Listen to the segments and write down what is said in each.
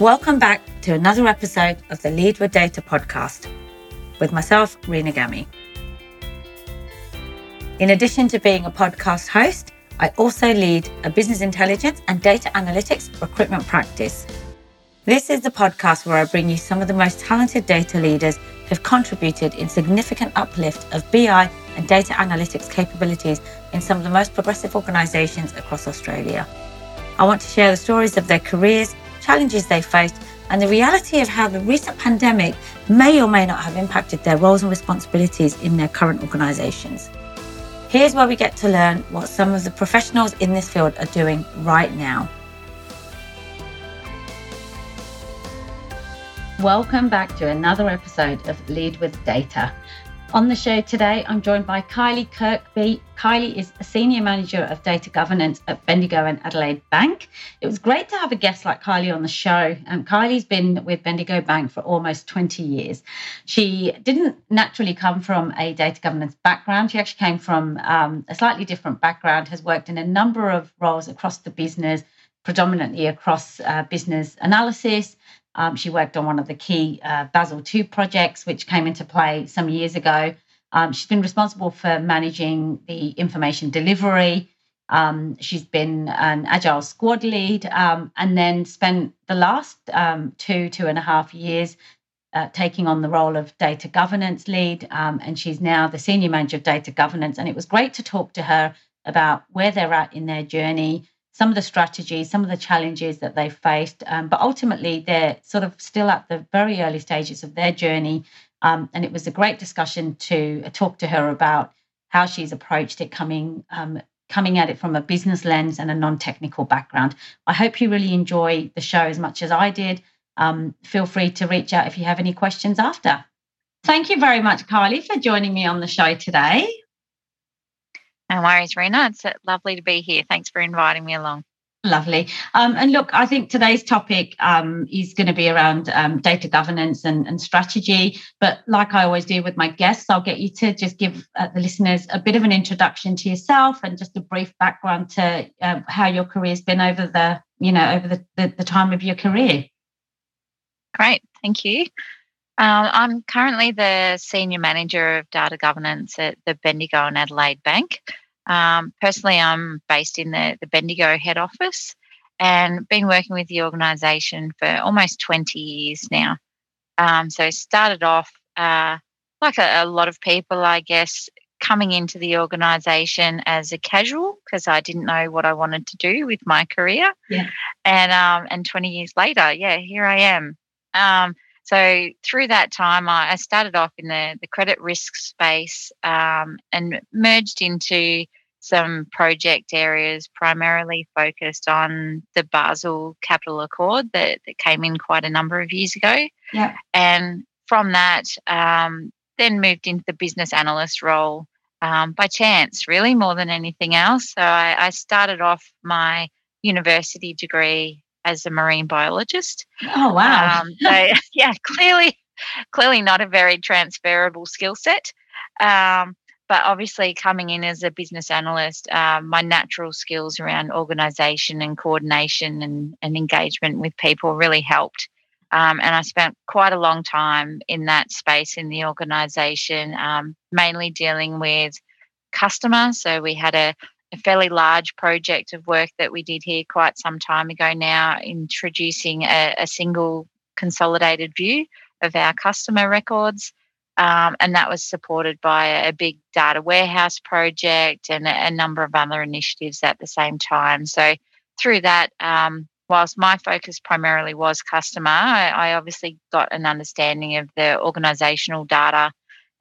Welcome back to another episode of the Lead with Data podcast with myself, Rena Gami. In addition to being a podcast host, I also lead a business intelligence and data analytics recruitment practice. This is the podcast where I bring you some of the most talented data leaders who have contributed in significant uplift of BI and data analytics capabilities in some of the most progressive organisations across Australia. I want to share the stories of their careers, challenges they faced, and the reality of how the recent pandemic may or may not have impacted their roles and responsibilities in their current organisations. Here's where we get to learn what some of the professionals in this field are doing right now. Welcome back to another episode of Lead with Data. On the show today, I'm joined by Kylie Kirkby. Kylie is a senior manager of data governance at Bendigo and Adelaide Bank. It was great to have a guest like Kylie on the show. Um, Kylie's been with Bendigo Bank for almost 20 years. She didn't naturally come from a data governance background. She actually came from um, a slightly different background, has worked in a number of roles across the business, predominantly across uh, business analysis, um, she worked on one of the key uh, Basel II projects, which came into play some years ago. Um, she's been responsible for managing the information delivery. Um, she's been an agile squad lead um, and then spent the last um, two, two and a half years uh, taking on the role of data governance lead. Um, and she's now the senior manager of data governance. And it was great to talk to her about where they're at in their journey, some of the strategies, some of the challenges that they've faced. Um, but ultimately, they're sort of still at the very early stages of their journey. Um, and it was a great discussion to uh, talk to her about how she's approached it, coming um, coming at it from a business lens and a non-technical background. I hope you really enjoy the show as much as I did. Um, feel free to reach out if you have any questions after. Thank you very much, Kylie, for joining me on the show today. No worries, Rena. It's uh, lovely to be here. Thanks for inviting me along. Lovely. Um, and look, I think today's topic um, is going to be around um, data governance and, and, strategy. But like I always do with my guests, I'll get you to just give uh, the listeners a bit of an introduction to yourself and just a brief background to uh, how your career's been over the, you know, over the, the, the time of your career. Great. Thank you. Um, I'm currently the Senior Manager of Data Governance at the Bendigo and Adelaide Bank. Um, personally, I'm based in the, the Bendigo head office and been working with the organisation for almost 20 years now. Um, so, started off uh, like a, a, lot of people, I guess, coming into the organisation as a casual because I didn't know what I wanted to do with my career. Yeah. And um, and 20 years later, yeah, here I am. Um, so through that time, I started off in the, the credit risk space um, and merged into some project areas primarily focused on the Basel Capital Accord that, that came in quite a number of years ago. Yeah. And from that, um, then moved into the business analyst role um, by chance, really, more than anything else. So I, I started off my university degree as a marine biologist. Oh wow! Um, so yeah, clearly, clearly not a very transferable skill set. Um, but obviously, coming in as a business analyst, um, my natural skills around organisation and coordination and, and engagement with people really helped. Um, and I spent quite a long time in that space in the organisation, um, mainly dealing with customers. So we had a a fairly large project of work that we did here quite some time ago now, introducing a, a single consolidated view of our customer records. Um, and that was supported by a big data warehouse project and a, a, number of other initiatives at the same time. So, through that, um, whilst my focus primarily was customer, I, I obviously got an understanding of the organizational data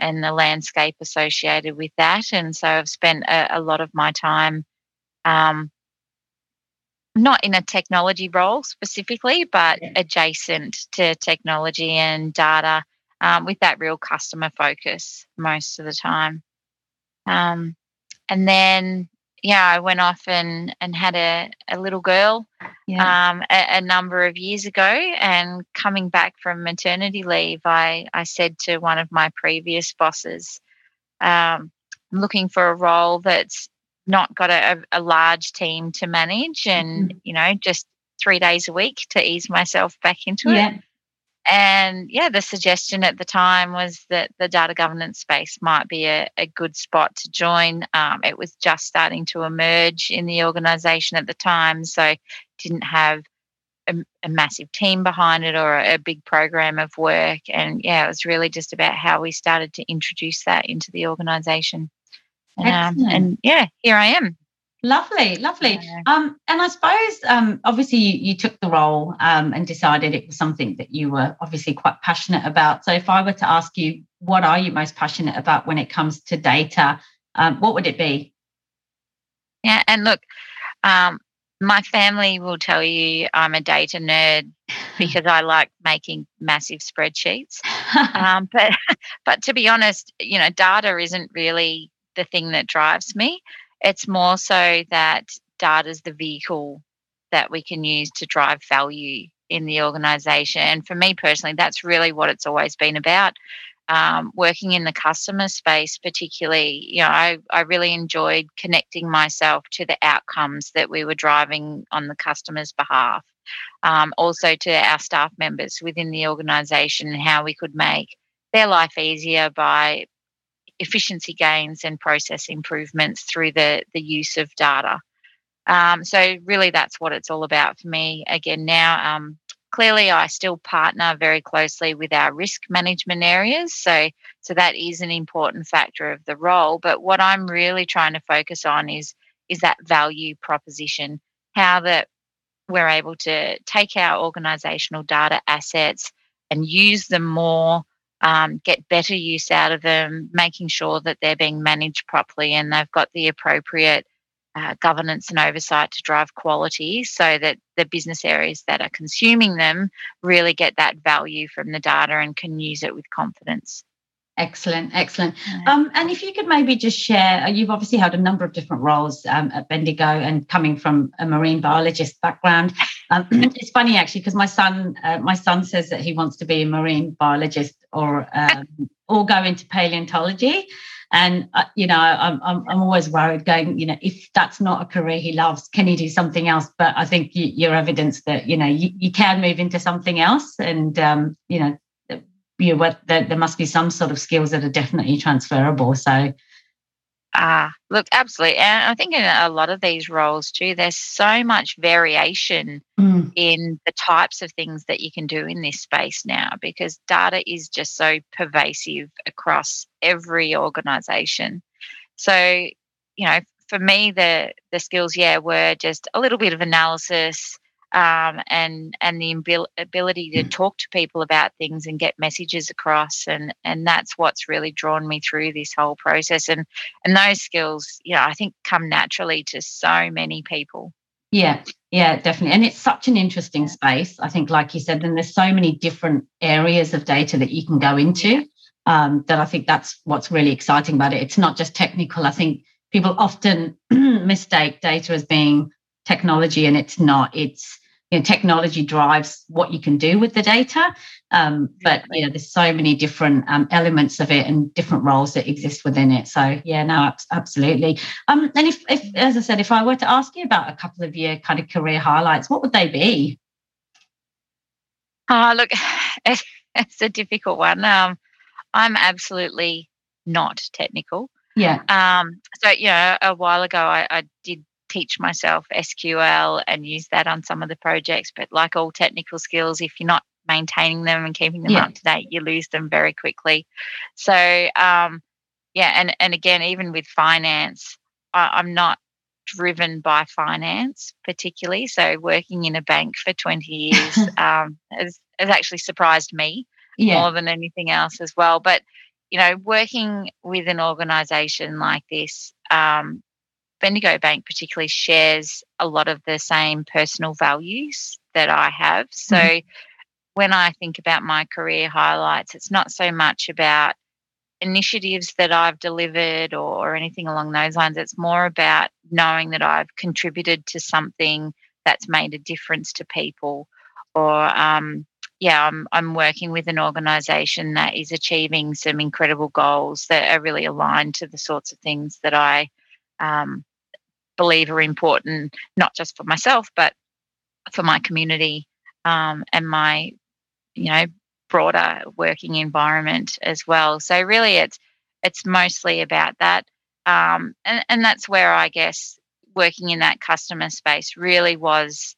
and the landscape associated with that. And so I've spent a, a lot of my time um, not in a technology role specifically, but yeah. adjacent to technology and data um, with that real customer focus most of the time. Um, and then yeah, I went off and, and had a, a little girl yeah. um, a, a, number of years ago. And coming back from maternity leave, I, I said to one of my previous bosses, um, I'm looking for a role that's not got a, a large team to manage and, mm-hmm. you know, just three days a week to ease myself back into Yeah. it. And yeah, the suggestion at the time was that the data governance space might be a, a good spot to join. Um, it was just starting to emerge in the organization at the time, so didn't have a, a massive team behind it or a, a big program of work. And yeah, it was really just about how we started to introduce that into the organization. Um, and yeah, here I am. Lovely, lovely. Yeah. Um, and I suppose, um, obviously, you, you took the role um, and decided it was something that you were obviously quite passionate about. So, if I were to ask you, what are you most passionate about when it comes to data? Um, what would it be? Yeah, and look, um, my family will tell you I'm a data nerd because I like making massive spreadsheets. Um, but but to be honest, you know, data isn't really the thing that drives me. It's more so that data is the vehicle that we can use to drive value in the organization. And for me personally, that's really what it's always been about. Um, working in the customer space, particularly, you know, I, I really enjoyed connecting myself to the outcomes that we were driving on the customer's behalf. Um, also to our staff members within the organization and how we could make their life easier by efficiency gains and process improvements through the, the use of data. Um, so really that's what it's all about for me. Again, now um, clearly I still partner very closely with our risk management areas. So so that is an important factor of the role. But what I'm really trying to focus on is is that value proposition, how that we're able to take our organizational data assets and use them more, um, get better use out of them, making sure that they're being managed properly and they've got the appropriate uh, governance and oversight to drive quality so that the business areas that are consuming them really get that value from the data and can use it with confidence. Excellent, excellent. Um, and if you could maybe just share, uh, you've obviously had a number of different roles um, at Bendigo and coming from a marine biologist background. Um, it's funny actually because my son, uh, my son says that he wants to be a marine biologist or um, or go into paleontology. And uh, you know, I'm, I'm I'm always worried going. You know, if that's not a career he loves, can he do something else? But I think you, you're evidence that you know you, you can move into something else, and um, you know you what there, there must be some sort of skills that are definitely transferable so Ah, look, absolutely. And I think in a lot of these roles too, there's so much variation mm, in the types of things that you can do in this space now because data is just so pervasive across every organization. So, you know, for me, the the skills, yeah, were just a little bit of analysis, um, and and the abil- ability to talk to people about things and get messages across and and that's what's really drawn me through this whole process and and those skills you know i think come naturally to so many people. Yeah yeah definitely and it's such an interesting space i think like you said and there's so many different areas of data that you can go into um, that i think that's what's really exciting about it. It's not just technical i think people often mistake data as being technology and it's not it's you know, technology drives what you can do with the data. Um, but you know there's so many different um, elements of it and different roles that exist within it. So yeah no absolutely. Um, and if, if as i said if i were to ask you about a couple of your kind of career highlights what would they be? Oh look it's, it's a difficult one. Um, i'm absolutely not technical. Yeah. Um, so you know a while ago I, I did teach myself SQL and use that on some of the projects. But like all technical skills, if you're not maintaining them and keeping them Yeah. up to date, you lose them very quickly. So um, yeah, and and again, even with finance, I, I'm not driven by finance particularly. So working in a bank for 20 years um, has, has actually surprised me yeah more than anything else as well. But you know, working with an organisation like this, um, Bendigo Bank particularly shares a lot of the same personal values that I have. So Mhm. when I think about my career highlights, it's not so much about initiatives that I've delivered or, or anything along those lines. It's more about knowing that I've contributed to something that's made a difference to people or um, yeah, I'm I'm working with an organisation that is achieving some incredible goals that are really aligned to the sorts of things that I um, believe are important, not just for myself, but for my community um, and my, you know, broader working environment as well. So really, it's it's mostly about that, um, and and that's where I guess working in that customer space really was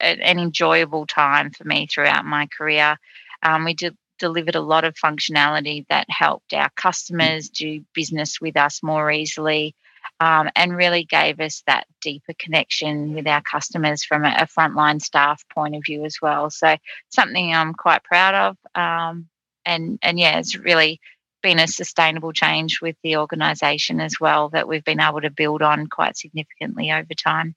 a, an enjoyable time for me throughout my career. Um, we did delivered a lot of functionality that helped our customers do business with us more easily um, and really gave us that deeper connection with our customers from a, a, frontline staff point of view as well. So something I'm quite proud of. Um, and and yeah, it's really been a sustainable change with the organisation as well that we've been able to build on quite significantly over time.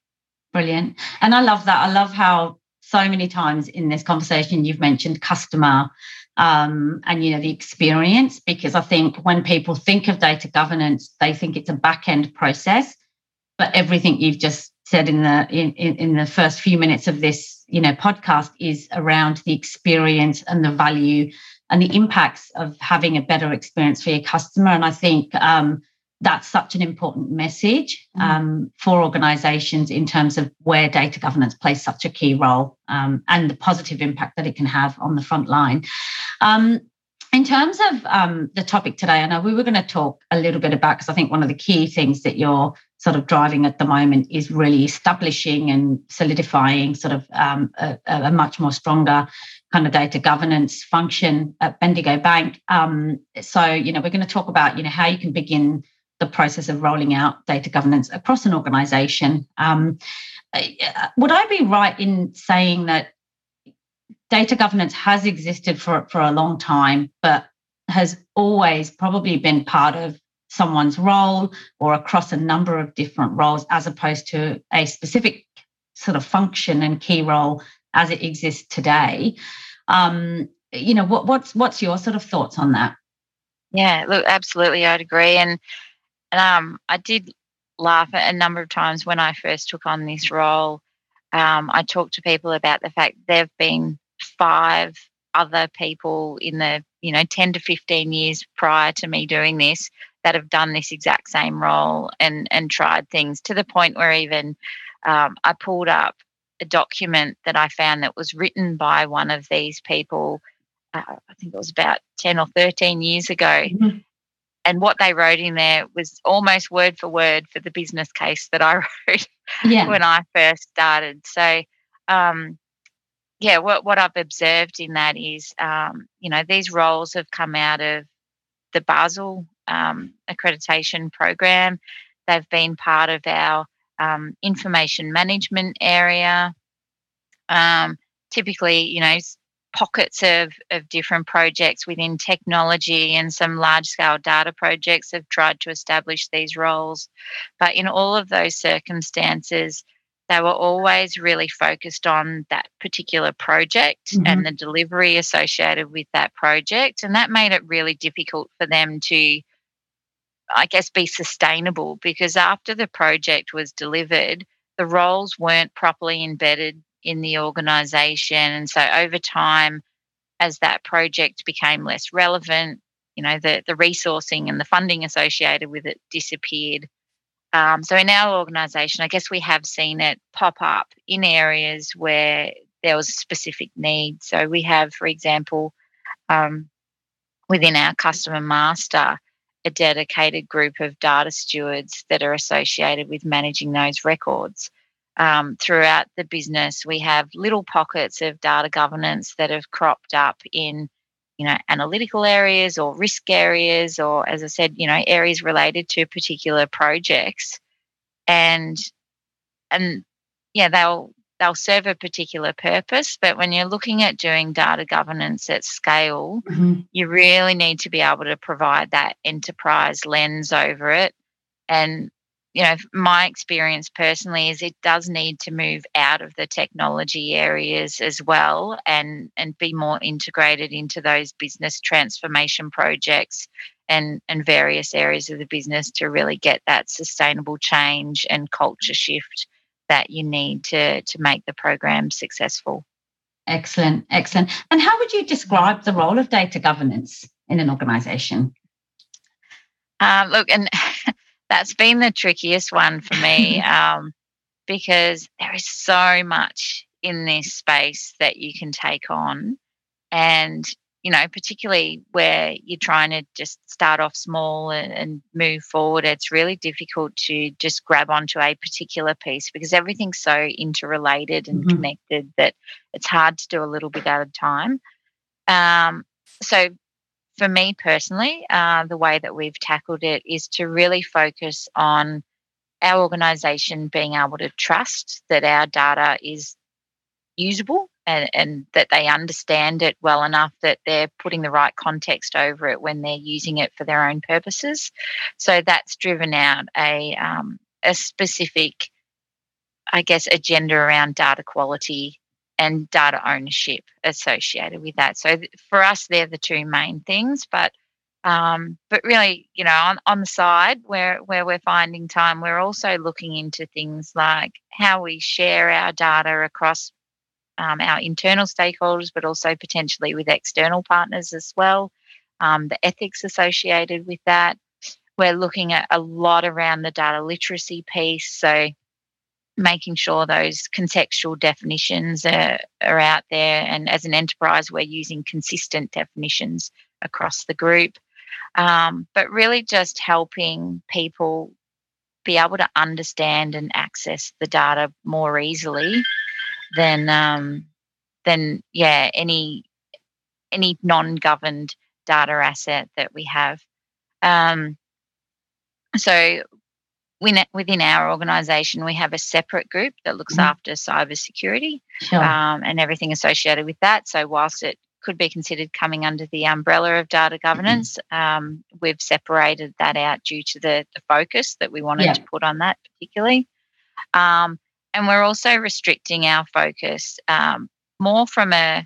Brilliant. And I love that. I love how so many times in this conversation you've mentioned customer um, and you know the experience because I think when people think of data governance, they think it's a back end process. But everything you've just said in the in, in the first few minutes of this you know podcast is around the experience and the value and the impacts of having a better experience for your customer. And I think um, that's such an important message mm. um, for organizations in terms of where data governance plays such a key role um, and the positive impact that it can have on the front line. Um, in terms of um, the topic today, I know we were going to talk a little bit about because I think one of the key things that you're sort of driving at the moment is really establishing and solidifying sort of um, a, a, much more stronger kind of data governance function at Bendigo Bank. Um, so, you know, we're going to talk about, you know, how you can begin the process of rolling out data governance across an organization. Um, would I be right in saying that data governance has existed for, for a long time, but has always probably been part of someone's role or across a number of different roles as opposed to a specific sort of function and key role as it exists today. Um, you know, what, what's what's your sort of thoughts on that? Yeah, look, absolutely, I'd agree. And and um, I did laugh a number of times when I first took on this role. Um, I talked to people about the fact there have been five other people in the you know 10 to 15 years prior to me doing this that have done this exact same role and and tried things to the point where even um, I pulled up a document that I found that was written by one of these people. Uh, I think it was about 10 or 13 years ago. Mm-hmm and what they wrote in there was almost word for word for the business case that I wrote yeah. when I first started. So, um, yeah, what, what I've observed in that is, um, you know, these roles have come out of the Basel um, accreditation program. They've been part of our um, information management area. Um, typically, you know, pockets of, of different projects within technology and some large scale data projects have tried to establish these roles. But in all of those circumstances, they were always really focused on that particular project mm-hmm. and the delivery associated with that project. And that made it really difficult for them to, I guess, be sustainable because after the project was delivered, the roles weren't properly embedded in the organization. And so over time, as that project became less relevant, you know, the, the resourcing and the funding associated with it disappeared. Um, so in our organization, I guess we have seen it pop up in areas where there was a specific need. So we have, for example, um, within our customer master, a dedicated group of data stewards that are associated with managing those records um, throughout the business. We have little pockets of data governance that have cropped up in, you know, analytical areas or risk areas, or as I said, you know, areas related to particular projects, and and yeah, they'll they'll serve a particular purpose. But when you're looking at doing data governance at scale, mm-hmm. you really need to be able to provide that enterprise lens over it and you know, my experience personally is it does need to move out of the technology areas as well and and be more integrated into those business transformation projects and and various areas of the business to really get that sustainable change and culture shift that you need to to make the program successful. Excellent, excellent. And how would you describe the role of data governance in an organization? Um, look, and that's been the trickiest one for me um, because there is so much in this space that you can take on. And, you know, particularly where you're trying to just start off small and, and move forward, it's really difficult to just grab onto a particular piece because everything's so interrelated and mm-hmm. connected that it's hard to do a little bit at a time. Um, so for me personally, uh, the way that we've tackled it is to really focus on our organization being able to trust that our data is usable and, and that they understand it well enough that they're putting the right context over it when they're using it for their own purposes. So that's driven out a um, a specific, I guess, agenda around data quality and data ownership associated with that. So for us, they're the two main things. But um, but really, you know, on, on the side where where we're finding time, we're also looking into things like how we share our data across um, our internal stakeholders, but also potentially with external partners as well. Um, the ethics associated with that. We're looking at a lot around the data literacy piece. So making sure those contextual definitions are, are out there. And as an enterprise, we're using consistent definitions across the group. Um, but really just helping people be able to understand and access the data more easily than um, than yeah any any non-governed data asset that we have. Um, so within our organisation, we have a separate group that looks mm-hmm. after cybersecurity sure. um, and everything associated with that. So, whilst it could be considered coming under the umbrella of data mm-hmm. governance, mm-hmm. um, we've separated that out due to the, the focus that we wanted yeah. to put on that particularly. Um, and we're also restricting our focus um, more from a,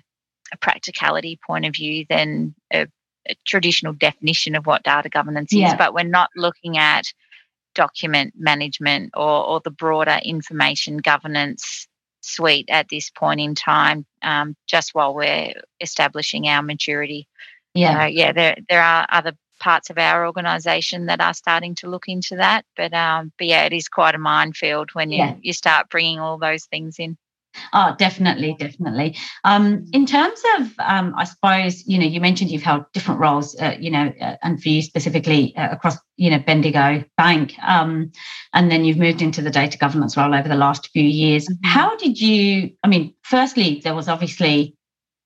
a, practicality point of view than a, a, traditional definition of what data governance yeah. is, but we're not looking at document management or, or the broader information governance suite at this point in time, um, just while we're establishing our maturity. Yeah, uh, yeah. There there are other parts of our organisation that are starting to look into that, but um, but yeah, it is quite a minefield when you yeah. you start bringing all those things in. Oh, definitely, definitely. Um, in terms of, um, I suppose, you know, you mentioned you've held different roles, uh, you know, uh, and for you specifically uh, across, you know, Bendigo Bank, um, and then you've moved into the data governance role over the last few years. Mm-hmm. How did you? I mean, firstly, there was obviously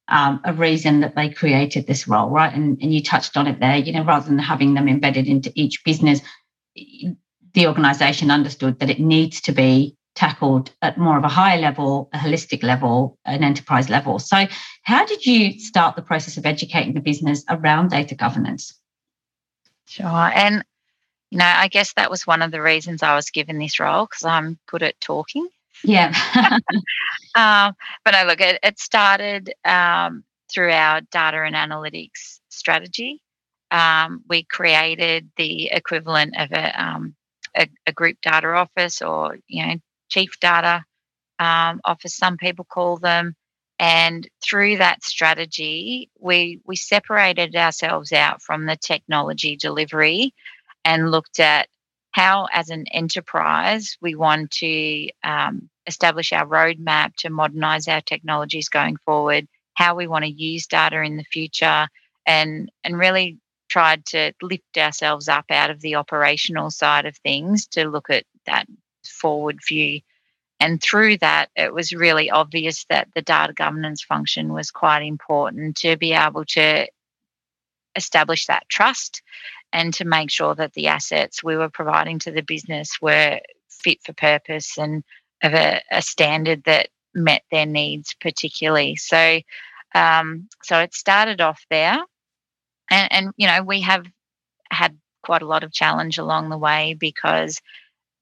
um, a reason that they created this role, right? And, and you touched on it there. You know, rather than having them embedded into each business, the organisation understood that it needs to be tackled at more of a higher level, a holistic level, an enterprise level. So, how did you start the process of educating the business around data governance? Sure. And, you know, I guess that was one of the reasons I was given this role because I'm good at talking. Yeah. um, but no, look, it, it started um, through our data and analytics strategy. Um, we created the equivalent of a, um, a, a, group data office or, you know, chief data um, office, some people call them. And through that strategy, we we separated ourselves out from the technology delivery and looked at how, as an enterprise, we want to um, establish our roadmap to modernize our technologies going forward, how we want to use data in the future, and and really tried to lift ourselves up out of the operational side of things to look at that forward view. And through that, it was really obvious that the data governance function was quite important to be able to establish that trust and to make sure that the assets we were providing to the business were fit for purpose and of a, a standard that met their needs particularly. So, um, so it started off there, and, and you know we have had quite a lot of challenge along the way because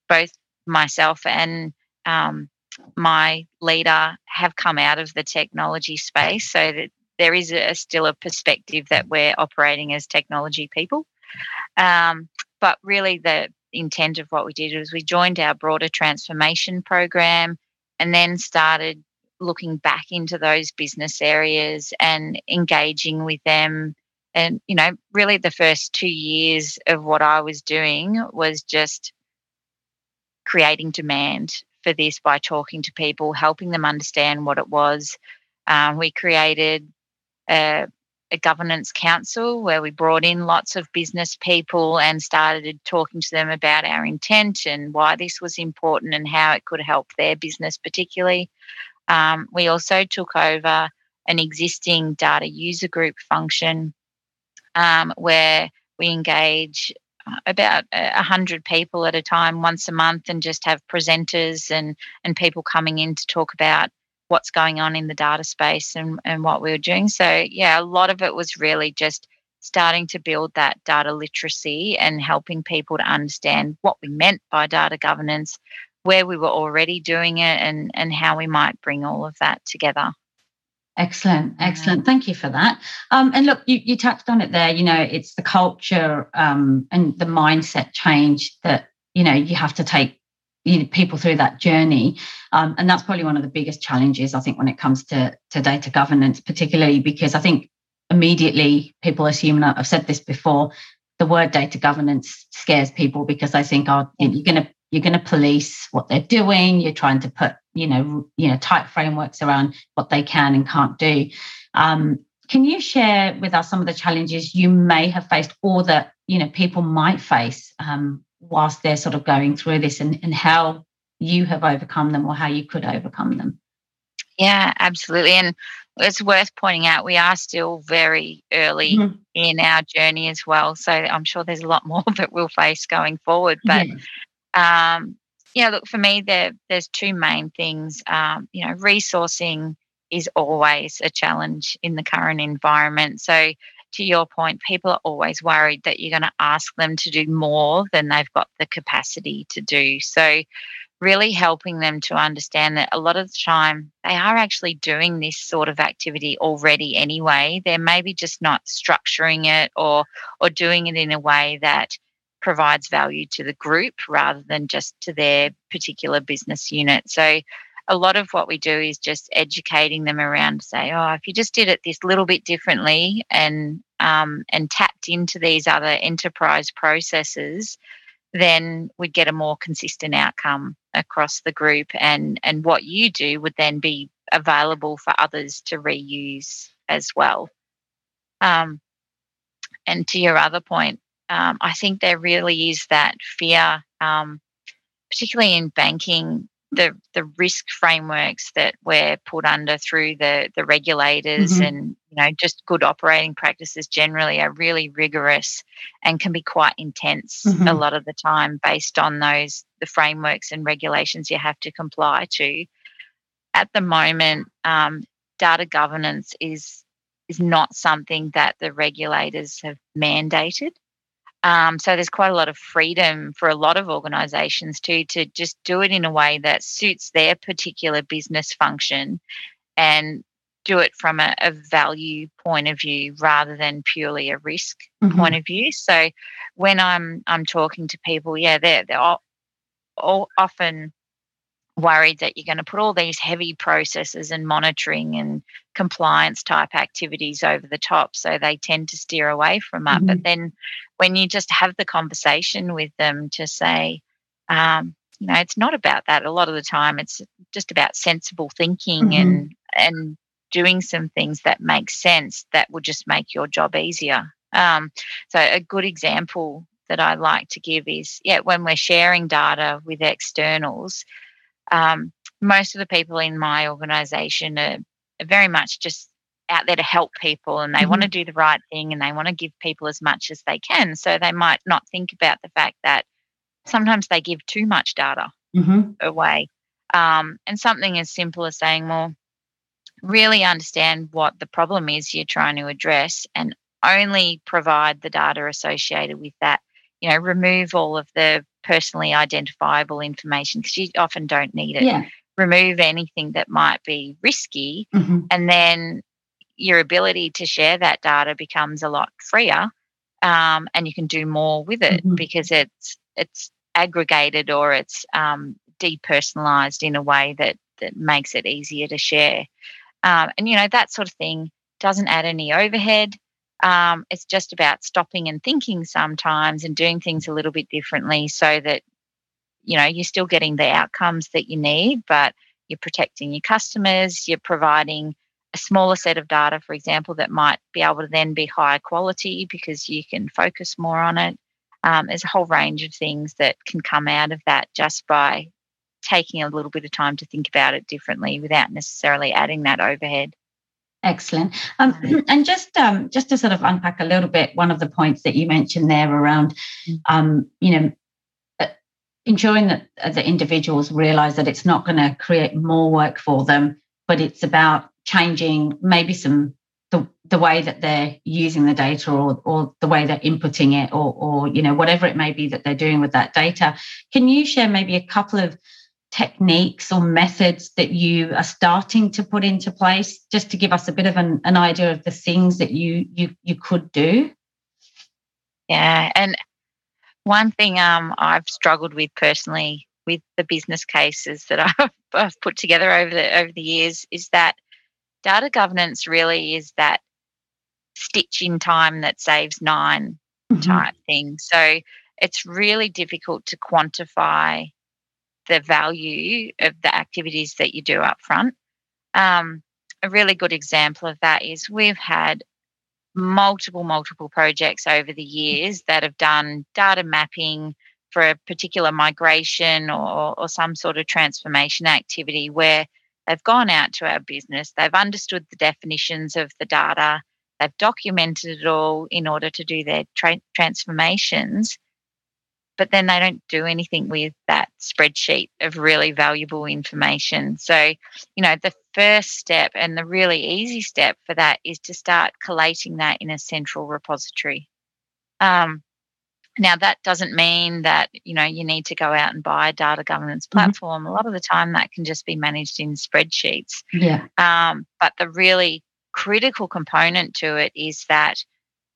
both myself and um, my leader have come out of the technology space, so that there is a, still a perspective that we're operating as technology people. Um, but really, the intent of what we did was we joined our broader transformation program and then started looking back into those business areas and engaging with them and you know really the first 2 years of what I was doing was just creating demand for this by talking to people, helping them understand what it was. Um, we created a, a, governance council where we brought in lots of business people and started talking to them about our intent and why this was important and how it could help their business, particularly. Um, we also took over an existing data user group function um, where we engage about a hundred people at a time once a month and just have presenters and and people coming in to talk about what's going on in the data space and, and what we were doing. So yeah, a lot of it was really just starting to build that data literacy and helping people to understand what we meant by data governance, where we were already doing it and and how we might bring all of that together. Excellent, excellent. Thank you for that. Um, and look, you, you touched on it there. You know, it's the culture um, and the mindset change that you know you have to take you know, people through that journey, um, and that's probably one of the biggest challenges I think when it comes to to data governance, particularly because I think immediately people assume, and I've said this before, the word data governance scares people because they think, oh, you're going to you're going to police what they're doing. You're trying to put you know you know tight frameworks around what they can and can't do. Um, can you share with us some of the challenges you may have faced or that you know people might face um, whilst they're sort of going through this and, and how you have overcome them or how you could overcome them? Yeah absolutely. And it's worth pointing out we are still very early mm-hmm. in our journey as well. So i'm sure there's a lot more that we'll face going forward. But yeah. um, yeah, look, for me, there there's two main things. Um, you know, resourcing is always a challenge in the current environment. So, to your point, people are always worried that you're going to ask them to do more than they've got the capacity to do. So, really helping them to understand that a lot of the time they are actually doing this sort of activity already anyway. They're maybe just not structuring it or or doing it in a way that provides value to the group rather than just to their particular business unit. So a lot of what we do is just educating them around say, oh, if you just did it this little bit differently and um, and tapped into these other enterprise processes, then we'd get a more consistent outcome across the group and and what you do would then be available for others to reuse as well. Um, and to your other point, um, I think there really is that fear, um, particularly in banking, the the risk frameworks that we're put under through the the regulators mm-hmm. and you know just good operating practices generally are really rigorous and can be quite intense mm-hmm. a lot of the time based on those the frameworks and regulations you have to comply to. At the moment, um, data governance is is not something that the regulators have mandated. Um, so there's quite a lot of freedom for a lot of organisations too to just do it in a way that suits their particular business function, and do it from a, a value point of view rather than purely a risk mm-hmm. point of view. So when I'm I'm talking to people, yeah, they're they're all, all often worried that you're going to put all these heavy processes and monitoring and compliance type activities over the top. So they tend to steer away from that. Mm-hmm. But then when you just have the conversation with them to say, um, you know, it's not about that. A lot of the time, it's just about sensible thinking mm-hmm. and and doing some things that make sense that will just make your job easier. Um, so a good example that I like to give is, yeah, when we're sharing data with externals, um, most of the people in my organization are, are, very much just out there to help people and they mm-hmm. want to do the right thing and they want to give people as much as they can. So they might not think about the fact that sometimes they give too much data mm-hmm. away. Um, and something as simple as saying, well, really understand what the problem is you're trying to address and only provide the data associated with that. You know, remove all of the personally identifiable information because you often don't need it. Yeah. Remove anything that might be risky, mm-hmm. and then your ability to share that data becomes a lot freer, um, and you can do more with it mm-hmm. because it's it's aggregated or it's um, depersonalized in a way that that makes it easier to share. Um, and you know that sort of thing doesn't add any overhead. Um, it's just about stopping and thinking sometimes and doing things a little bit differently so that you know, you're still getting the outcomes that you need, but you're protecting your customers, you're providing a smaller set of data, for example, that might be able to then be higher quality because you can focus more on it. Um, there's a whole range of things that can come out of that just by taking a little bit of time to think about it differently without necessarily adding that overhead. Excellent. Um, and just um, just to sort of unpack a little bit, one of the points that you mentioned there around, mm. um, you know, uh, ensuring that uh, the individuals realize that it's not going to create more work for them, but it's about changing maybe some the, the way that they're using the data or, or the way they're inputting it or, or you know whatever it may be that they're doing with that data can you share maybe a couple of techniques or methods that you are starting to put into place just to give us a bit of an, an idea of the things that you you you could do yeah and one thing um, i've struggled with personally with the business cases that I've, I've put together over the over the years is that data governance really is that stitch in time that saves 9 mm-hmm. type thing. So it's really difficult to quantify the value of the activities that you do up front. Um, a really good example of that is we've had multiple, multiple projects over the years that have done data mapping for a particular migration or, or some sort of transformation activity where They've gone out to our business, they've understood the definitions of the data, they've documented it all in order to do their tra- transformations, but then they don't do anything with that spreadsheet of really valuable information. So, you know, the first step and the really easy step for that is to start collating that in a central repository. Um, now, that doesn't mean that you know you need to go out and buy a data governance mm-hmm. platform. Mm-hmm. A lot of the time, that can just be managed in spreadsheets. Yeah. Um, but the really critical component to it is that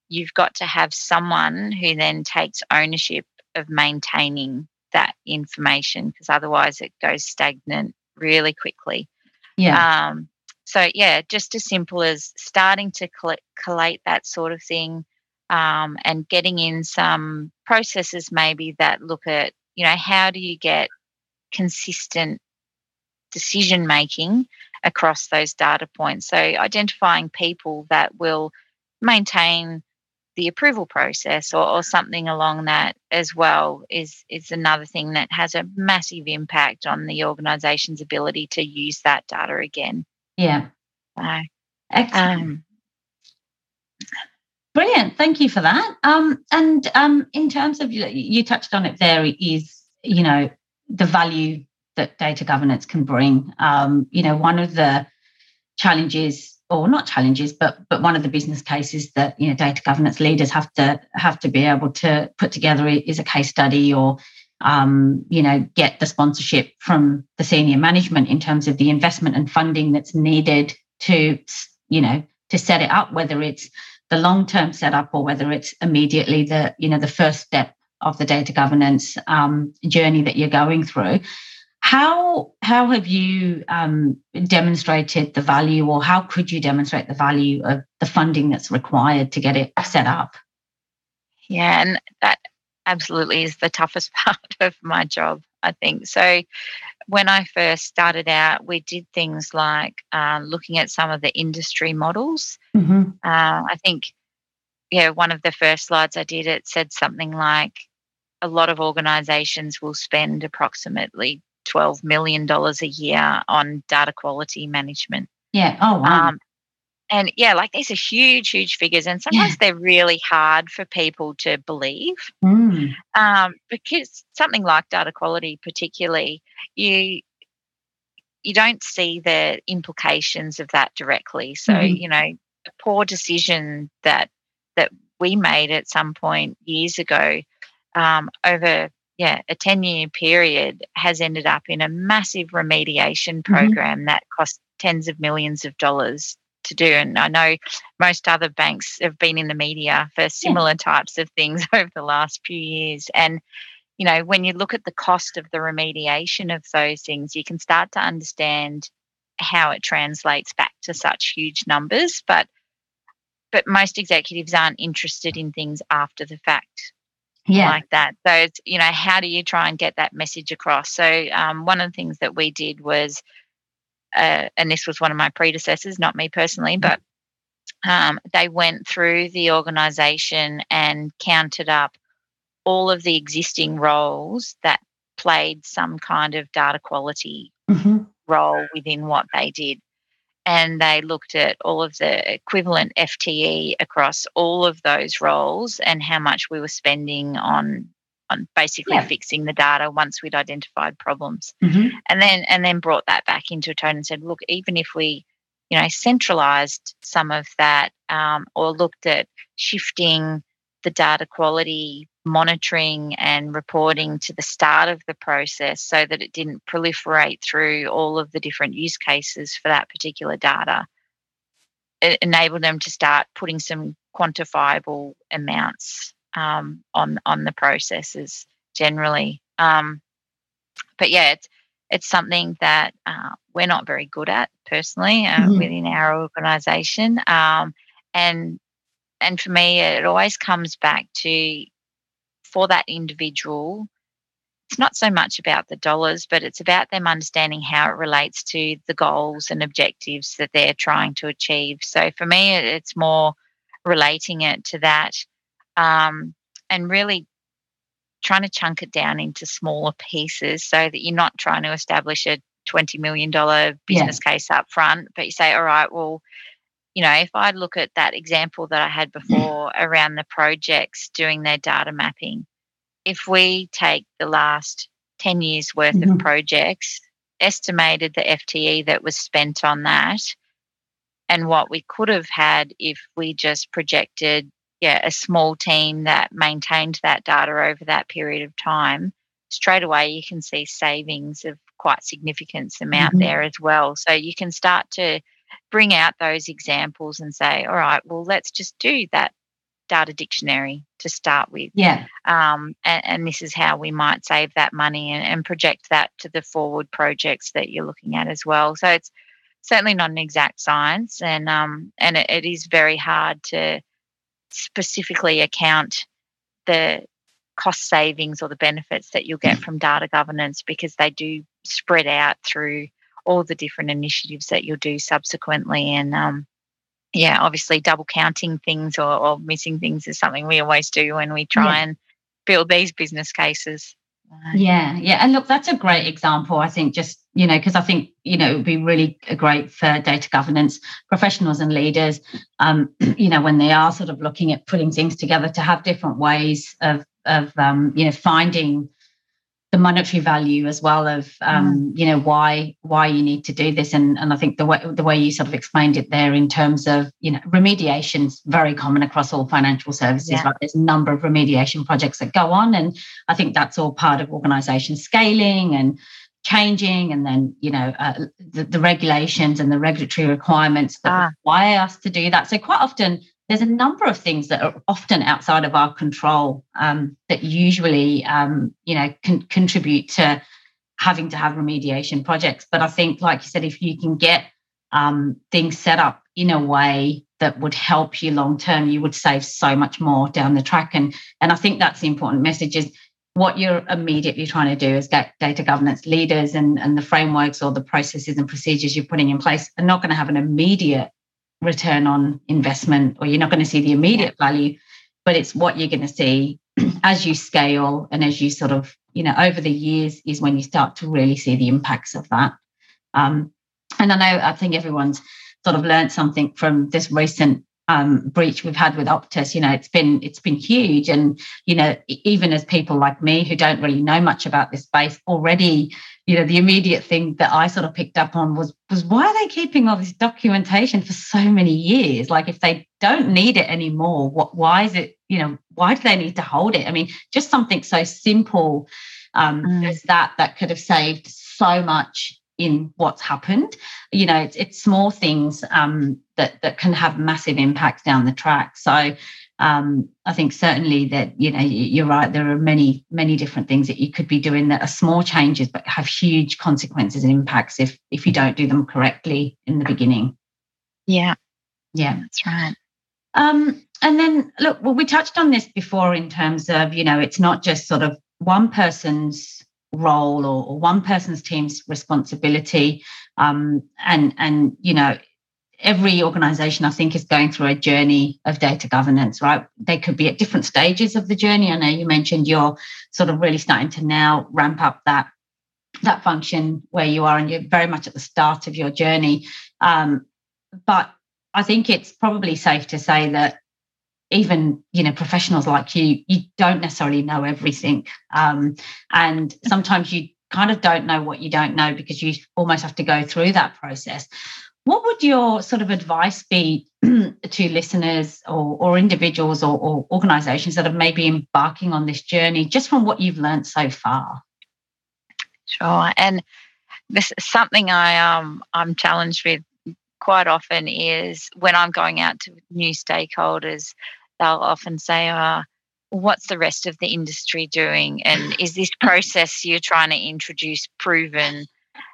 you've got to have someone who then takes ownership of maintaining that information, because otherwise it goes stagnant really quickly. Yeah. Um, so yeah, just as simple as starting to collect, collate that sort of thing um, and getting in some processes maybe that look at, you know, how do you get consistent decision making across those data points? So identifying people that will maintain the approval process or, or something along that as well is is another thing that has a massive impact on the organization's ability to use that data again. Yeah. So, Excellent. Um, Brilliant. Thank you for that. Um, and um, in terms of you touched on it there is you know the value that data governance can bring. Um, you know, one of the challenges or not challenges, but but one of the business cases that you know data governance leaders have to have to be able to put together is a case study or um, you know get the sponsorship from the senior management in terms of the investment and funding that's needed to you know to set it up, whether it's the long-term setup or whether it's immediately the you know the first step of the data governance um, journey that you're going through how how have you um, demonstrated the value or how could you demonstrate the value of the funding that's required to get it set up yeah and that absolutely is the toughest part of my job i think so when I first started out, we did things like uh, looking at some of the industry models. Mm-hmm. Uh, I think, yeah, one of the first slides I did, it said something like a lot of organizations will spend approximately $12 million a year on data quality management. Yeah. Oh, wow. Um, and yeah, like these are huge, huge figures, and sometimes yeah. they're really hard for people to believe. Mm. Um, because something like data quality, particularly, you you don't see the implications of that directly. So mm-hmm. you know, a poor decision that that we made at some point years ago um, over yeah a 10 year period has ended up in a massive remediation mm-hmm. program mm-hmm. that cost tens of millions of dollars to do. And I know most other banks have been in the media for similar yeah. types of things over the last few years. And, you know, when you look at the cost of the remediation of those things, you can start to understand how it translates back to such huge numbers. But but most executives aren't interested in things after the fact. Yeah. like that. So it's you know how do you try and get that message across? So um, one of the things that we did was, uh, and this was one of my predecessors, not me personally, but um, they went through the organisation and counted up all of the existing roles that played some kind of data quality mm-hmm. role within what they did and they looked at all of the equivalent FTE across all of those roles and how much we were spending on on basically yeah. fixing the data once we'd identified problems. Mm-hmm. And then and then brought that back into a tone and said, look, even if we, you know, centralized some of that um, or looked at shifting the data quality monitoring and reporting to the start of the process so that it didn't proliferate through all of the different use cases for that particular data. It enabled them to start putting some quantifiable amounts um, on on the processes generally. Um, but yeah, it's it's something that uh, we're not very good at personally uh, mm-hmm. within our organisation, um, and and for me, it always comes back to for that individual, it's not so much about the dollars, but it's about them understanding how it relates to the goals and objectives that they're trying to achieve. So for me, it's more relating it to that um, and really trying to chunk it down into smaller pieces so that you're not trying to establish a $20 million business yeah. case up front, but you say, all right, well, you know, if I look at that example that I had before around the projects doing their data mapping, if we take the last 10 years worth mm-hmm. of projects, estimated the FTE that was spent on that, and what we could have had if we just projected yeah, a small team that maintained that data over that period of time, straight away you can see savings of quite significant amount mm-hmm. there as well. So you can start to bring out those examples and say, all right, well, let's just do that data dictionary to start with. Yeah. Um, and, and, this is how we might save that money and, and, project that to the forward projects that you're looking at as well. So it's certainly not an exact science, and um, and it, it is very hard to specifically account the cost savings or the benefits that you'll get mm. from data governance because they do spread out through all the different initiatives that you'll do subsequently. And um, yeah, obviously, double counting things or, or, missing things is something we always do when we try yeah. and build these business cases. Yeah, yeah. And look, that's a great example. I think just, you know, because I think, you know, it would be really great for data governance professionals and leaders, um, you know, when they are sort of looking at putting things together to have different ways of, of um, you know, finding the monetary value as well of um, mm. you know why why you need to do this and and I think the way the way you sort of explained it there in terms of you know remediation is very common across all financial services yeah. right there's a number of remediation projects that go on and I think that's all part of organization scaling and changing and then you know uh, the, the, regulations and the regulatory requirements that ah. require us to do that so quite often there's a number of things that are often outside of our control um, that usually, um, you know, contribute to having to have remediation projects. But I think, like you said, if you can get um, things set up in a way that would help you long term, you would save so much more down the track. And and I think that's the important message is what you're immediately trying to do is get data governance leaders and, and the frameworks or the processes and procedures you're putting in place are not going to have an immediate return on investment or you're not going to see the immediate value but it's what you're going to see as you scale and as you sort of you know over the years is when you start to really see the impacts of that. Um, and i know i think everyone's sort of learned something from this recent um, breach we've had with Optus, you know, it's been it's been huge, and you know, even as people like me who don't really know much about this space already, you know, the immediate thing that I sort of picked up on was was why are they keeping all this documentation for so many years? Like, if they don't need it anymore, what? Why is it? You know, why do they need to hold it? I mean, just something so simple um, mm. as that that could have saved so much in what's happened. You know, it's, it's small things um, that that can have massive impacts down the track. So um, I think certainly that you know you're right. There are many many different things that you could be doing that are small changes but have huge consequences and impacts if if you don't do them correctly in the beginning. Yeah, yeah, that's right. Um, and then look, well, we touched on this before in terms of, you know, it's not just sort of one person's role or, or one person's team's responsibility. Um, and and you know, every organization I think is going through a journey of data governance, right? They could be at different stages of the journey. I know you mentioned you're sort of really starting to now ramp up that that function where you are and you're very much at the start of your journey. Um, but I think it's probably safe to say that even you know professionals like you you don't necessarily know everything. Um, and sometimes you kind of don't know what you don't know because you almost have to go through that process. What would your sort of advice be to listeners or, or individuals or, or organizations that are maybe embarking on this journey just from what you've learned so far? Sure. And this is something i um i'm challenged with quite often is when i'm going out to new stakeholders they'll often say, oh, what's the rest of the industry doing? And is this process you're trying to introduce proven?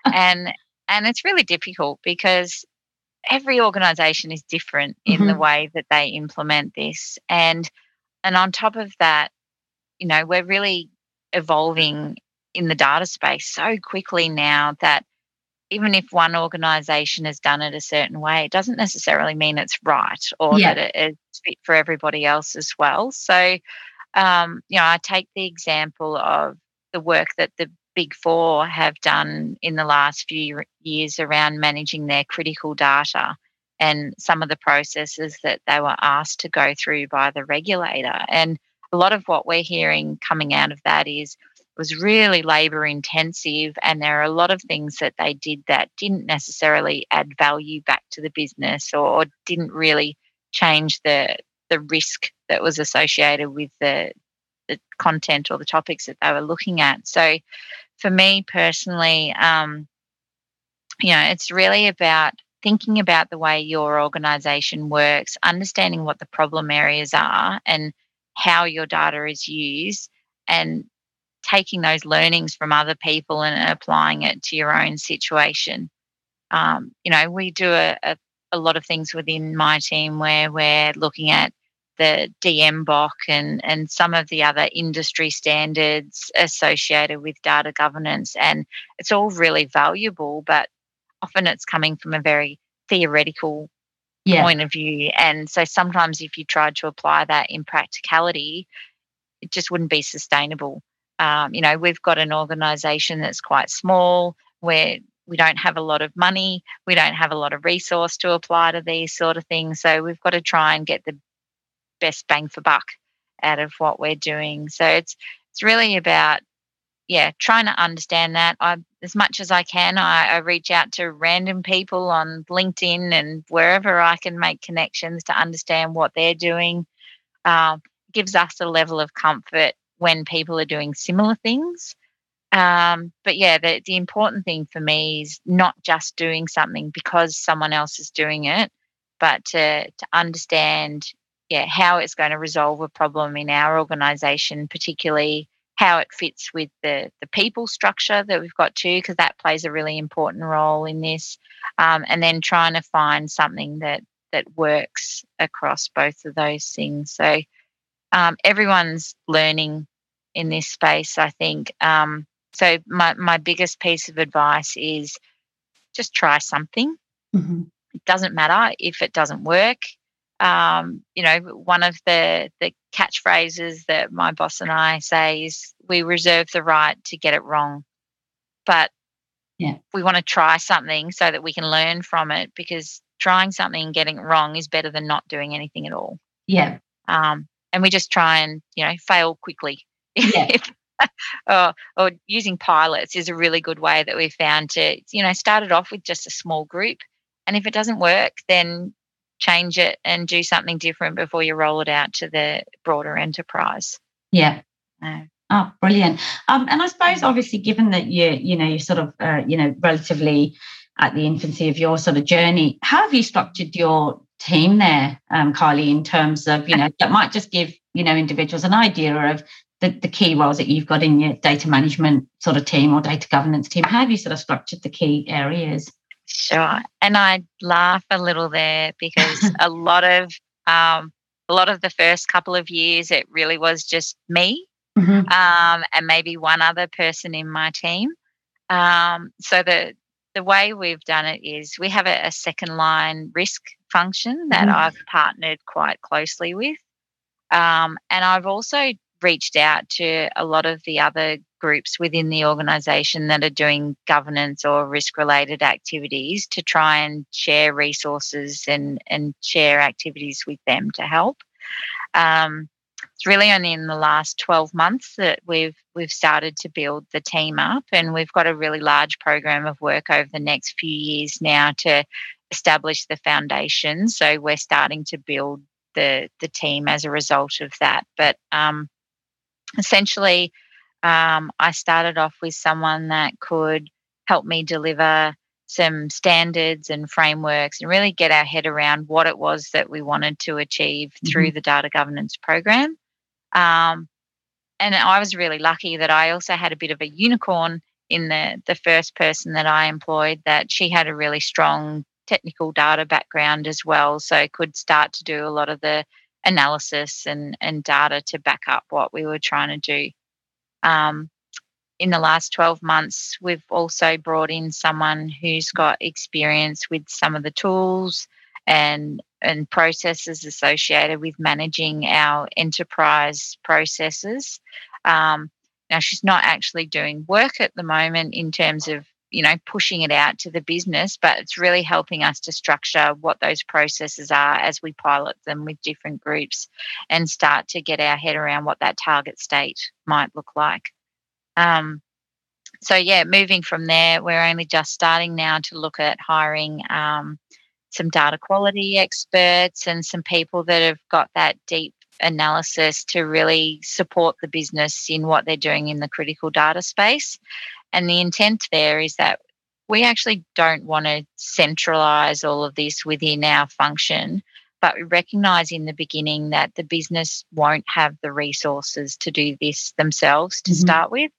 and and it's really difficult because every organization is different in mm-hmm. the way that they implement this. And and on top of that, you know, we're really evolving in the data space so quickly now that even if one organization has done it a certain way, it doesn't necessarily mean it's right or yeah. that it is fit for everybody else as well. So, um, you know, I take the example of the work that the Big Four have done in the last few years around managing their critical data and some of the processes that they were asked to go through by the regulator. And a lot of what we're hearing coming out of that is was really labor intensive and there are a lot of things that they did that didn't necessarily add value back to the business or, or didn't really change the the risk that was associated with the the content or the topics that they were looking at. So for me personally um, you know it's really about thinking about the way your organization works understanding what the problem areas are and how your data is used and taking those learnings from other people and applying it to your own situation. Um, you know, we do a, a, a, lot of things within my team where we're looking at the DMBOK and, and some of the other industry standards associated with data governance. And it's all really valuable, but often it's coming from a very theoretical yeah. point of view. And so sometimes if you tried to apply that in practicality, it just wouldn't be sustainable. Um, you know, we've got an organization that's quite small where we don't have a lot of money, we don't have a lot of resource to apply to these sort of things. So we've got to try and get the best bang for buck out of what we're doing. So it's it's really about yeah, trying to understand that. I as much as I can, I, I reach out to random people on LinkedIn and wherever I can make connections to understand what they're doing. Uh, gives us a level of comfort when people are doing similar things. Um, but yeah, the, the important thing for me is not just doing something because someone else is doing it, but to, to understand yeah, how it's going to resolve a problem in our organization, particularly how it fits with the, the people structure that we've got too, because that plays a really important role in this. Um, and then trying to find something that that works across both of those things. So um, everyone's learning in this space, I think. Um, so my, my biggest piece of advice is just try something. Mm-hmm. It doesn't matter if it doesn't work. Um, you know, one of the the catchphrases that my boss and I say is we reserve the right to get it wrong. But yeah. we want to try something so that we can learn from it because trying something and getting it wrong is better than not doing anything at all. Yeah. Um, and we just try and you know fail quickly. Yeah. or, or using pilots is a really good way that we've found to you know start it off with just a small group and if it doesn't work then change it and do something different before you roll it out to the broader enterprise. Yeah. Uh, oh brilliant. Um, and i suppose obviously given that you you know you're sort of uh, you know relatively at the infancy of your sort of journey how have you structured your team there, um, Kylie, in terms of, you know, that might just give, you know, individuals an idea of the, the key roles that you've got in your data management sort of team or data governance team. How have you sort of structured the key areas? Sure. And I laugh a little there because a lot of um, a lot of the first couple of years, it really was just me mm-hmm. um, and maybe one other person in my team. Um, so the the way we've done it is we have a, a second line risk function that mm-hmm. I've partnered quite closely with, um, and I've also reached out to a lot of the other groups within the organisation that are doing governance or risk related activities to try and share resources and and share activities with them to help. Um, it's really only in the last 12 months that we've we've started to build the team up and we've got a really large program of work over the next few years now to establish the foundation so we're starting to build the the team as a result of that but um, essentially um, i started off with someone that could help me deliver some standards and frameworks and really get our head around what it was that we wanted to achieve mm-hmm. through the data governance program. Um, and I was really lucky that I also had a bit of a unicorn in the the first person that I employed that she had a really strong technical data background as well so could start to do a lot of the analysis and and data to back up what we were trying to do um, in the last 12 months, we've also brought in someone who's got experience with some of the tools and and processes associated with managing our enterprise processes. Um, now, she's not actually doing work at the moment in terms of you know pushing it out to the business, but it's really helping us to structure what those processes are as we pilot them with different groups and start to get our head around what that target state might look like. Um, so yeah, moving from there, we're only just starting now to look at hiring um, some data quality experts and some people that have got that deep analysis to really support the business in what they're doing in the critical data space. And the intent there is that we actually don't want to centralize all of this within our function but we recognize in the beginning that the business won't have the resources to do this themselves to mm-hmm. start with.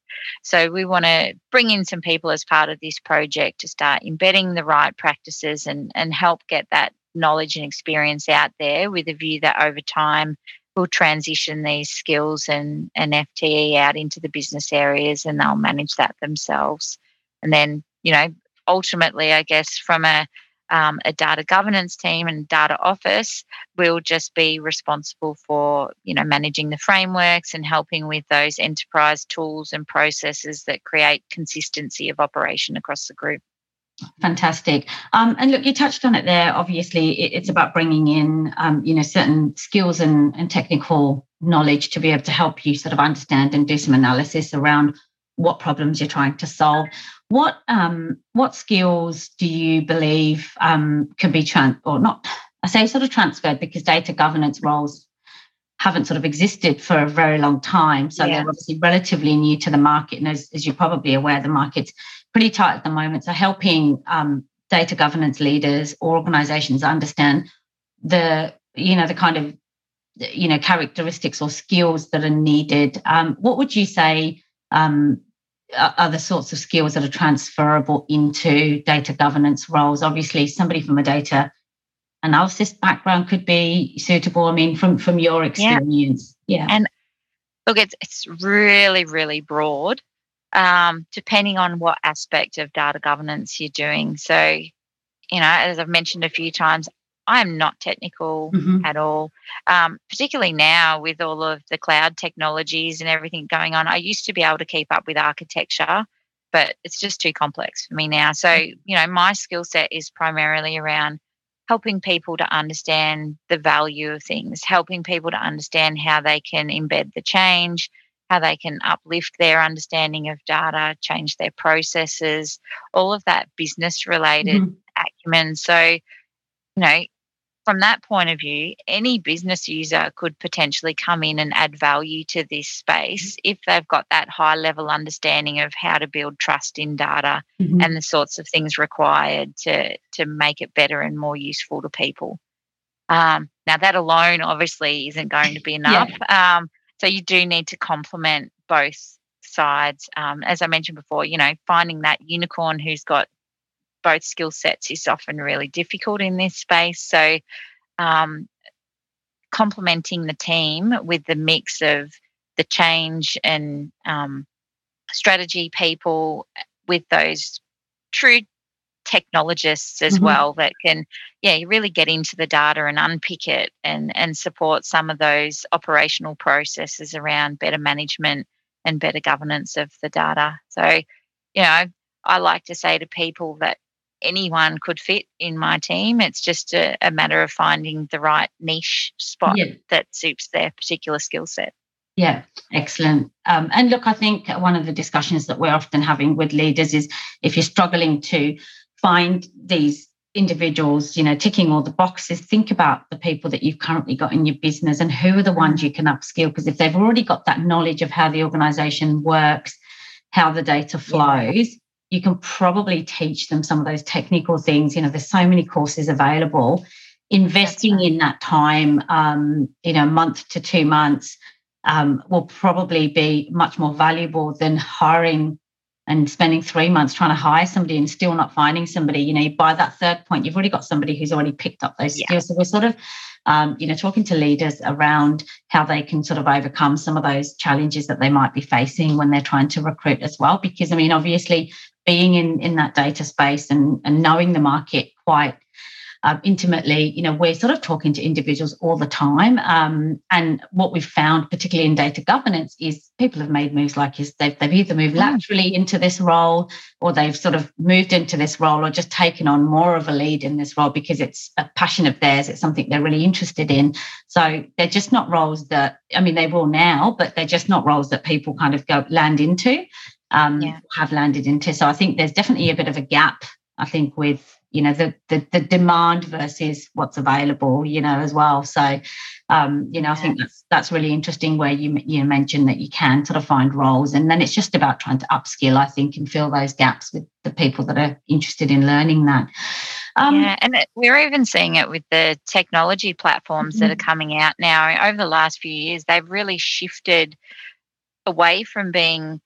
So we want to bring in some people as part of this project to start embedding the right practices and, and help get that knowledge and experience out there with a view that over time we'll transition these skills and, and FTE out into the business areas and they'll manage that themselves. And then, you know, ultimately, I guess from a um, a data governance team and data office we'll just be responsible for you know managing the frameworks and helping with those enterprise tools and processes that create consistency of operation across the group fantastic um, and look you touched on it there obviously it's about bringing in um, you know certain skills and, and technical knowledge to be able to help you sort of understand and do some analysis around what problems you're trying to solve what um, what skills do you believe um, can be trans or not? I say sort of transferred because data governance roles haven't sort of existed for a very long time. So yeah. they're obviously relatively new to the market. And as, as, you're probably aware, the market's pretty tight at the moment. So helping um, data governance leaders or organizations understand the, you know, the kind of, you know, characteristics or skills that are needed. Um, what would you say um, are the sorts of skills that are transferable into data governance roles. Obviously, somebody from a data analysis background could be suitable. I mean, from from your experience, yeah. yeah. And look, it's it's really really broad, um, depending on what aspect of data governance you're doing. So, you know, as I've mentioned a few times, I am not technical mm-hmm. at all, um, particularly now with all of the cloud technologies and everything going on. I used to be able to keep up with architecture, but it's just too complex for me now. So, mm. you know, my skill set is primarily around helping people to understand the value of things, helping people to understand how they can embed the change, how they can uplift their understanding of data, change their processes, all of that business related mm-hmm. acumen. So, you know, from that point of view, any business user could potentially come in and add value to this space mm-hmm. if they've got that high level understanding of how to build trust in data mm-hmm. and the sorts of things required to, to make it better and more useful to people. Um, now, that alone obviously isn't going to be enough. Yeah. Um, so, you do need to complement both sides. Um, as I mentioned before, you know, finding that unicorn who's got both skill sets is often really difficult in this space. So, um, complementing the team with the mix of the change and um, strategy people with those true technologists as mm-hmm. well that can yeah really get into the data and unpick it and and support some of those operational processes around better management and better governance of the data so you know i like to say to people that anyone could fit in my team it's just a, a matter of finding the right niche spot yeah. that suits their particular skill set yeah, excellent. Um, and look, I think one of the discussions that we're often having with leaders is if you're struggling to find these individuals, you know, ticking all the boxes, think about the people that you've currently got in your business and who are the ones you can upskill. Because if they've already got that knowledge of how the organization works, how the data flows, you can probably teach them some of those technical things. You know, there's so many courses available. Investing right. in that time, um, you know, month to two months, um, will probably be much more valuable than hiring and spending three months trying to hire somebody and still not finding somebody, you know, by that third point, you've already got somebody who's already picked up those yeah. skills. So we're sort of, um, you know, talking to leaders around how they can sort of overcome some of those challenges that they might be facing when they're trying to recruit as well. Because I mean, obviously, being in in that data space and and knowing the market quite um, intimately, you know, we're sort of talking to individuals all the time. Um, and what we've found, particularly in data governance, is people have made moves like this. They've, they've either moved laterally into this role or they've sort of moved into this role or just taken on more of a lead in this role because it's a passion of theirs. It's something they're really interested in. So they're just not roles that, I mean, they will now, but they're just not roles that people kind of go land into. Um, yeah. have landed into. So I think there's definitely a bit of a gap, I think, with you know the, the the demand versus what's available you know as well so um you know i think that's that's really interesting where you you mentioned that you can sort of find roles and then it's just about trying to upskill i think and fill those gaps with the people that are interested in learning that um, yeah, and we're even seeing it with the technology platforms mm-hmm. that are mm-hmm. coming out now. Over the last few years, they've really shifted away from being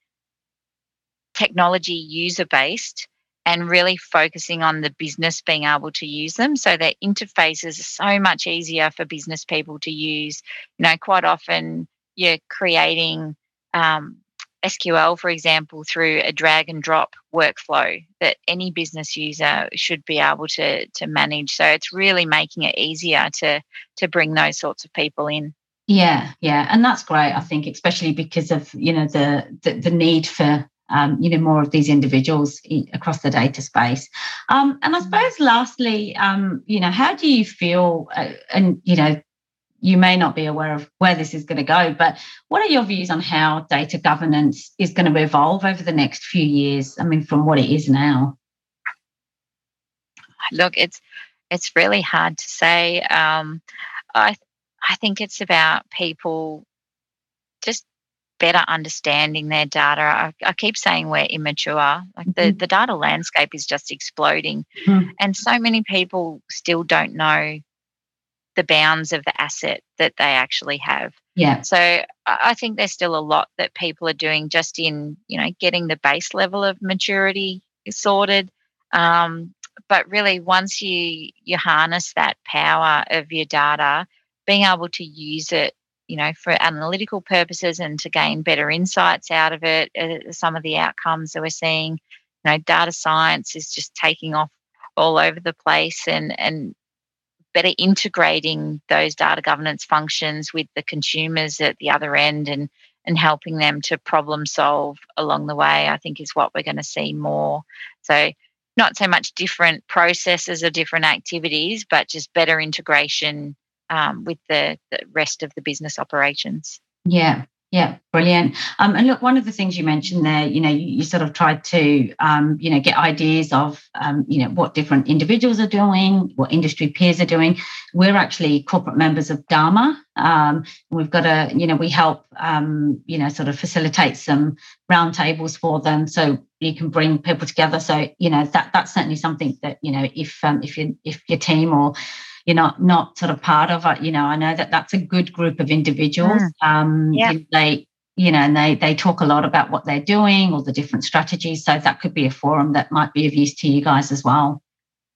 technology user based and really focusing on the business being able to use them. So their interfaces are so much easier for business people to use. You know, quite often you're creating um, SQL, for example, through a drag and drop workflow that any business user should be able to to manage. So it's really making it easier to to bring those sorts of people in. Yeah, yeah, and that's great. I think, especially because of you know the the, the need for um, you know more of these individuals across the data space. Um, and i suppose lastly um, you know how do you feel uh, and you know you may not be aware of where this is going to go but what are your views on how data governance is going to evolve over the next few years? I mean from what it is now. Look it's it's really hard to say. Um, i i think it's about people just better understanding their data. I, I keep saying we're immature. Like the, mm-hmm. the data landscape is just exploding. Mm-hmm. And so many people still don't know the bounds of the asset that they actually have. Yeah. So I think there's still a lot that people are doing just in, you know, getting the base level of maturity sorted. Um, but really once you you harness that power of your data, being able to use it you know, for analytical purposes and to gain better insights out of it. Uh, some of the outcomes that we're seeing, you know, data science is just taking off all over the place and, and better integrating those data governance functions with the consumers at the other end and, and helping them to problem solve along the way, I think is what we're going to see more. So, not so much different processes or different activities, but just better integration um, with the, the rest of the business operations. Yeah, yeah, brilliant. Um, and look, one of the things you mentioned there, you know, you, you sort of tried to, um, you know, get ideas of, um, you know, what different individuals are doing, what industry peers are doing. We're actually corporate members of DAMA. Um, we've got a, you know, we help, um, you know, sort of facilitate some roundtables for them, so you can bring people together. So, you know, that that's certainly something that, you know, if um, if you if your team or you're not not sort of part of it. You know, I know that that's a good group of individuals. Mm. Um, yeah. They you know, and they they talk a lot about what they're doing or the different strategies. So that could be a forum that might be of use to you guys as well.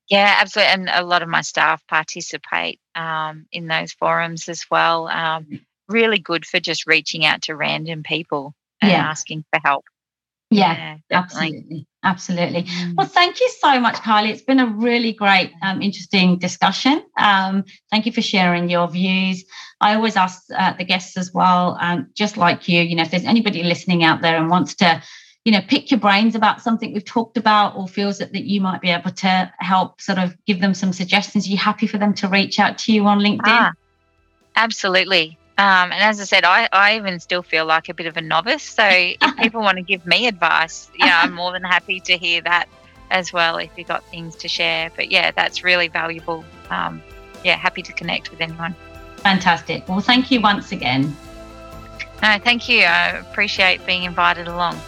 Yeah, absolutely. And a lot of my staff participate um, in those forums as well. Um, mm. really good for just reaching out to random people and yeah. asking for help. Yeah, yeah absolutely. Absolutely. Mm. Well, thank you so much, Kylie. It's been a really great, um, interesting discussion. Um, thank you for sharing your views. I always ask uh, the guests as well, um, just like you, you know, if there's anybody listening out there and wants to you know pick your brains about something we've talked about or feels that, that you might be able to help sort of give them some suggestions are you happy for them to reach out to you on linkedin ah, absolutely um, and as I said, I, I even still feel like a bit of a novice. So if people want to give me advice, yeah, I'm more than happy to hear that as well if you've got things to share. But yeah, that's really valuable. Um, yeah, happy to connect with anyone. Fantastic. Well, thank you once again. No, thank you. I appreciate being invited along.